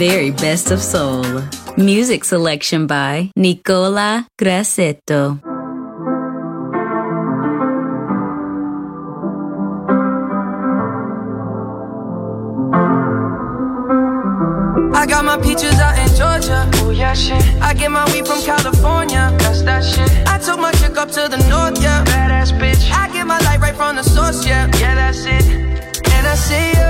Very best of soul. Music selection by Nicola Grassetto. I got my peaches out in Georgia. Oh yeah, shit. I get my weed from California. That's that shit. I took my chick up to the north, yeah. Badass bitch. I get my light right from the source, yeah. Yeah, that's it. And I see you.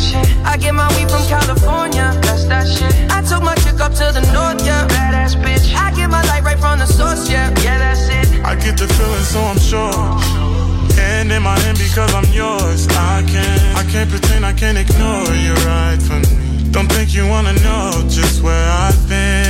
Shit. I get my weed from California. That's that shit. I took my chick up to the north, yeah. Badass bitch. I get my light right from the source, yeah. Yeah, that's it. I get the feeling, so I'm sure. Hand in my hand because I'm yours. I can't, I can't pretend, I can't ignore you right from me. Don't think you wanna know just where I've been.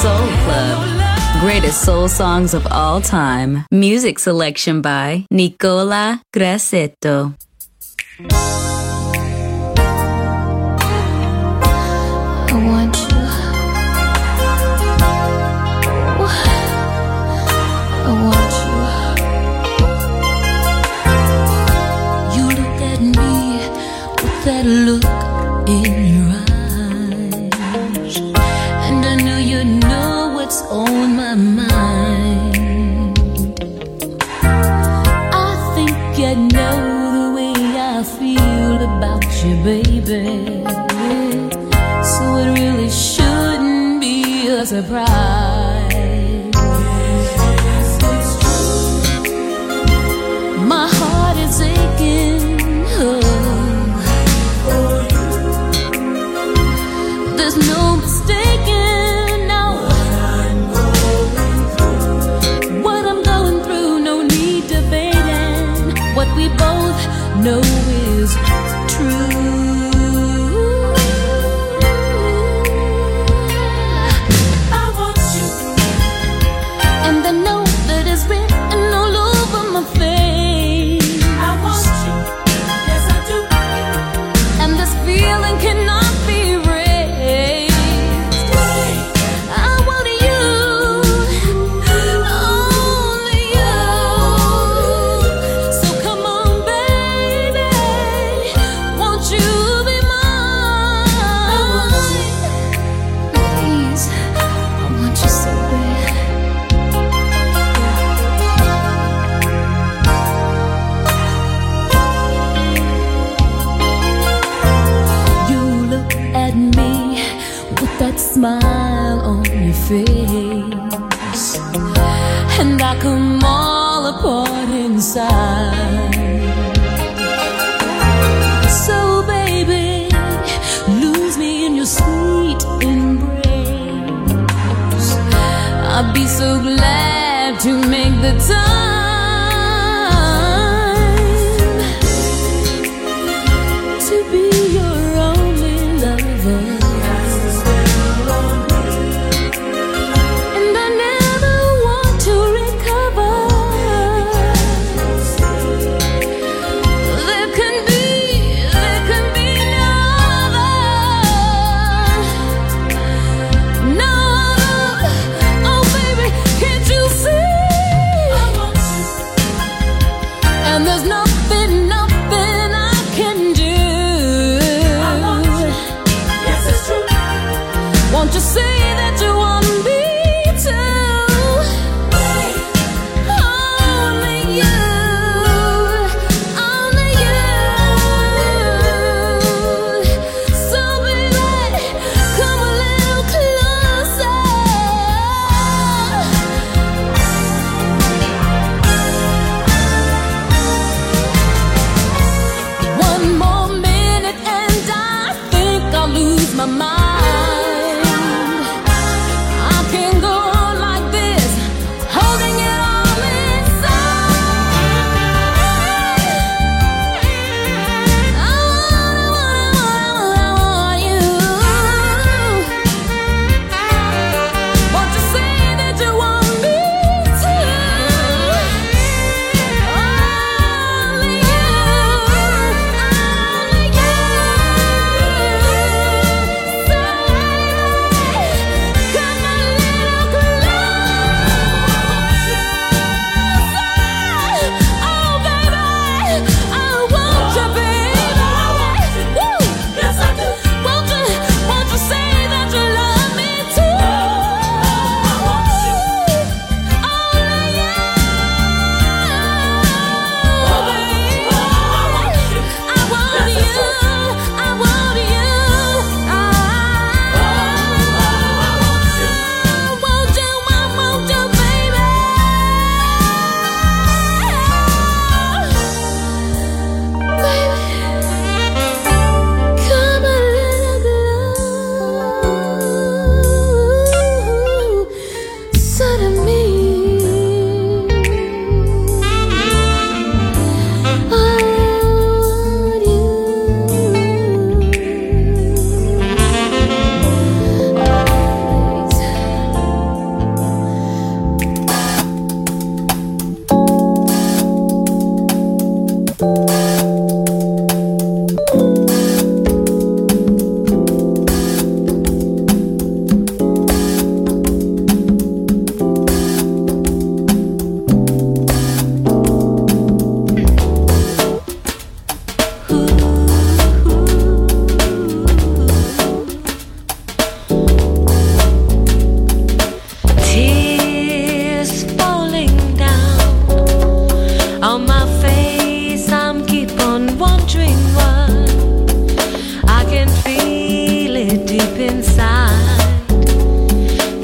Soul Club. Greatest soul songs of all time. Music selection by Nicola Grassetto. I want you. I want you. You look at me with that look in surprise. smile on your face. And I come all apart inside. So baby, lose me in your sweet embrace. I'd be so glad to make the time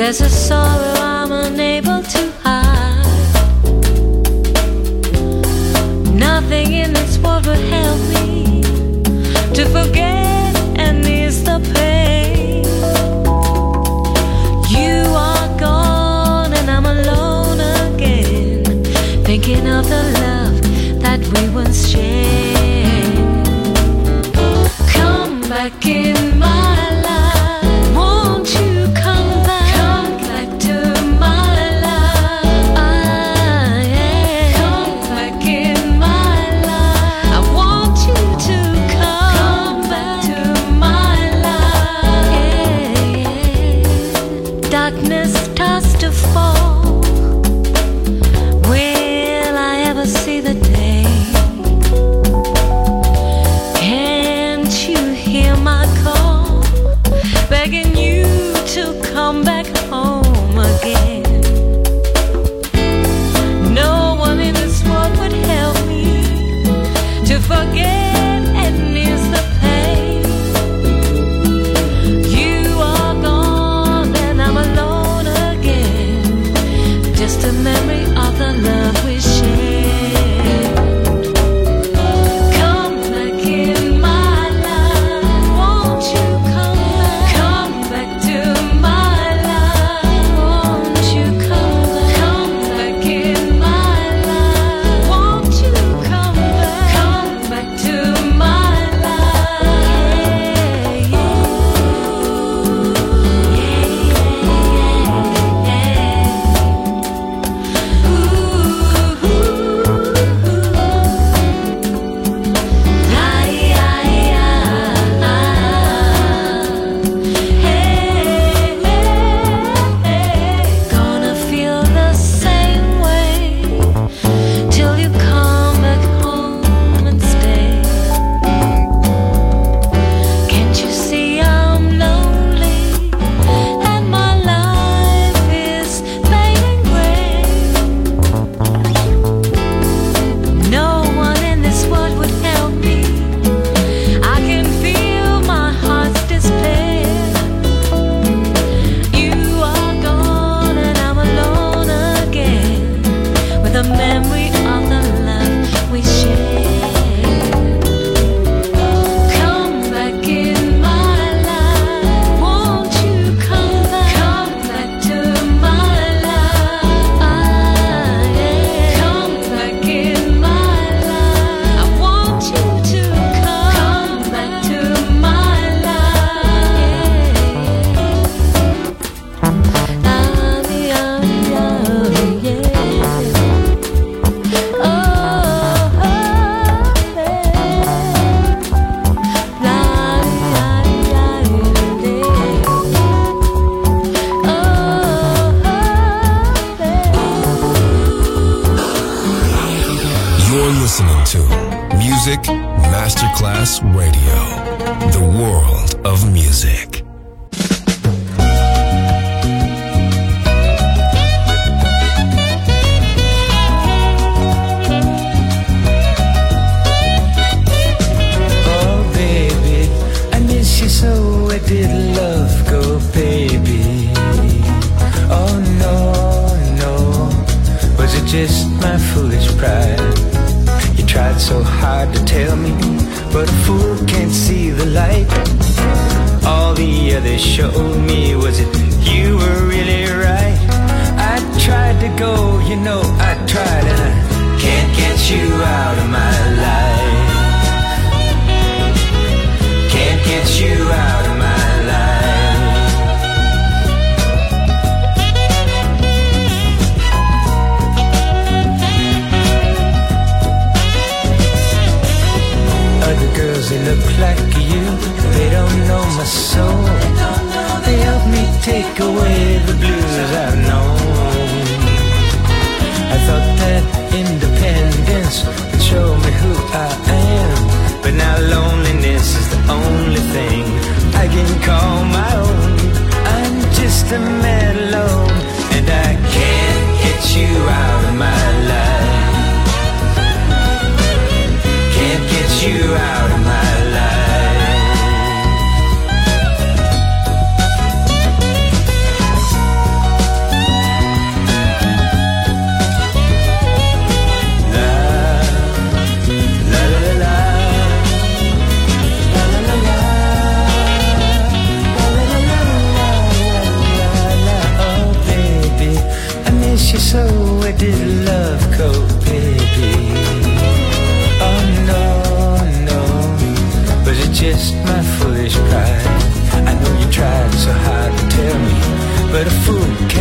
There's a sorrow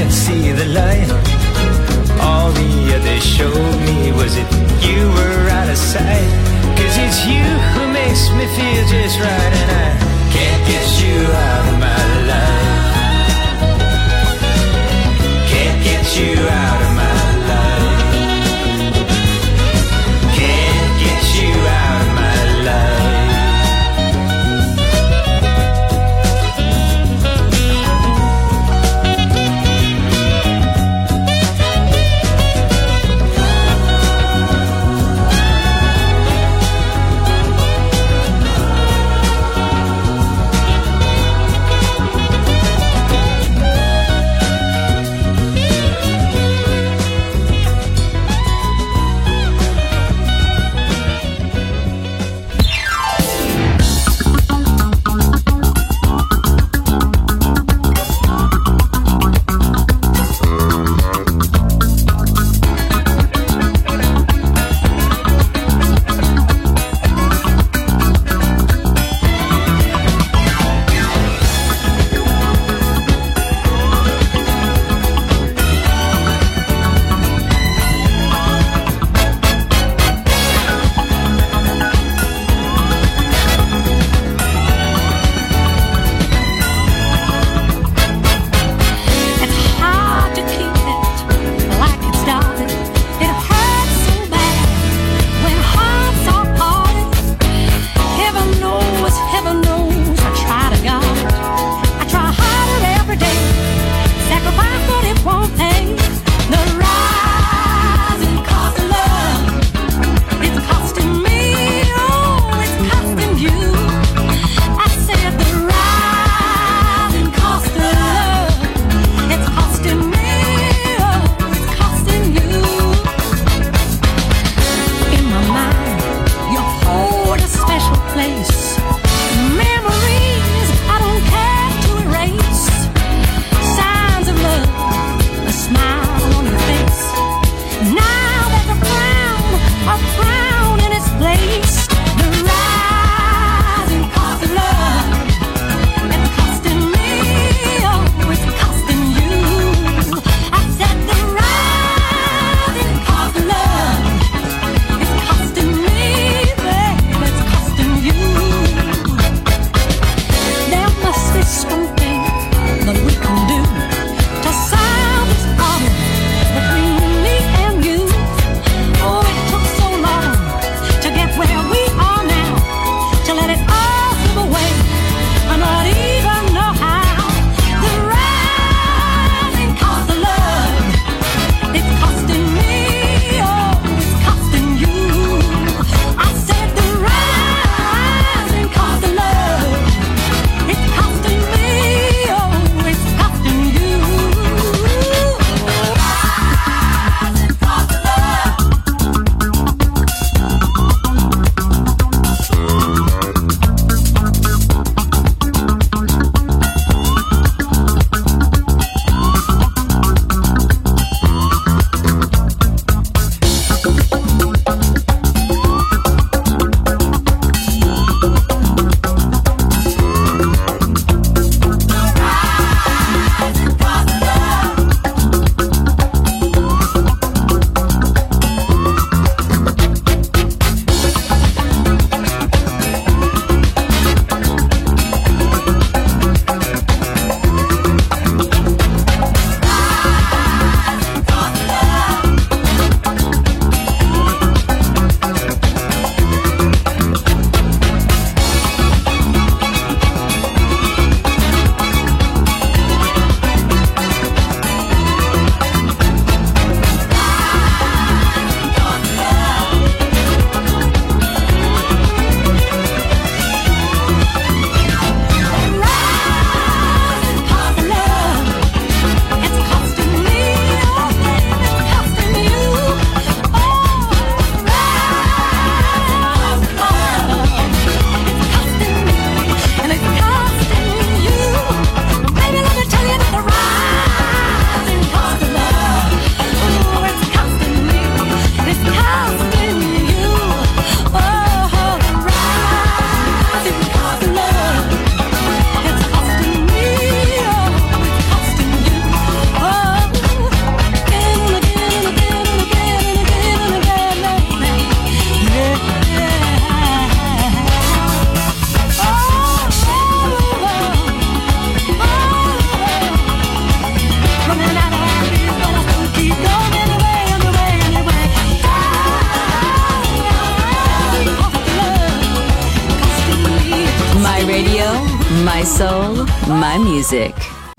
can't see the light. All the others showed me was that you were out of sight. Cause it's you who makes me feel just right, and I can't get you out of my life. Can't get you out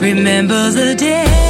Remember the day.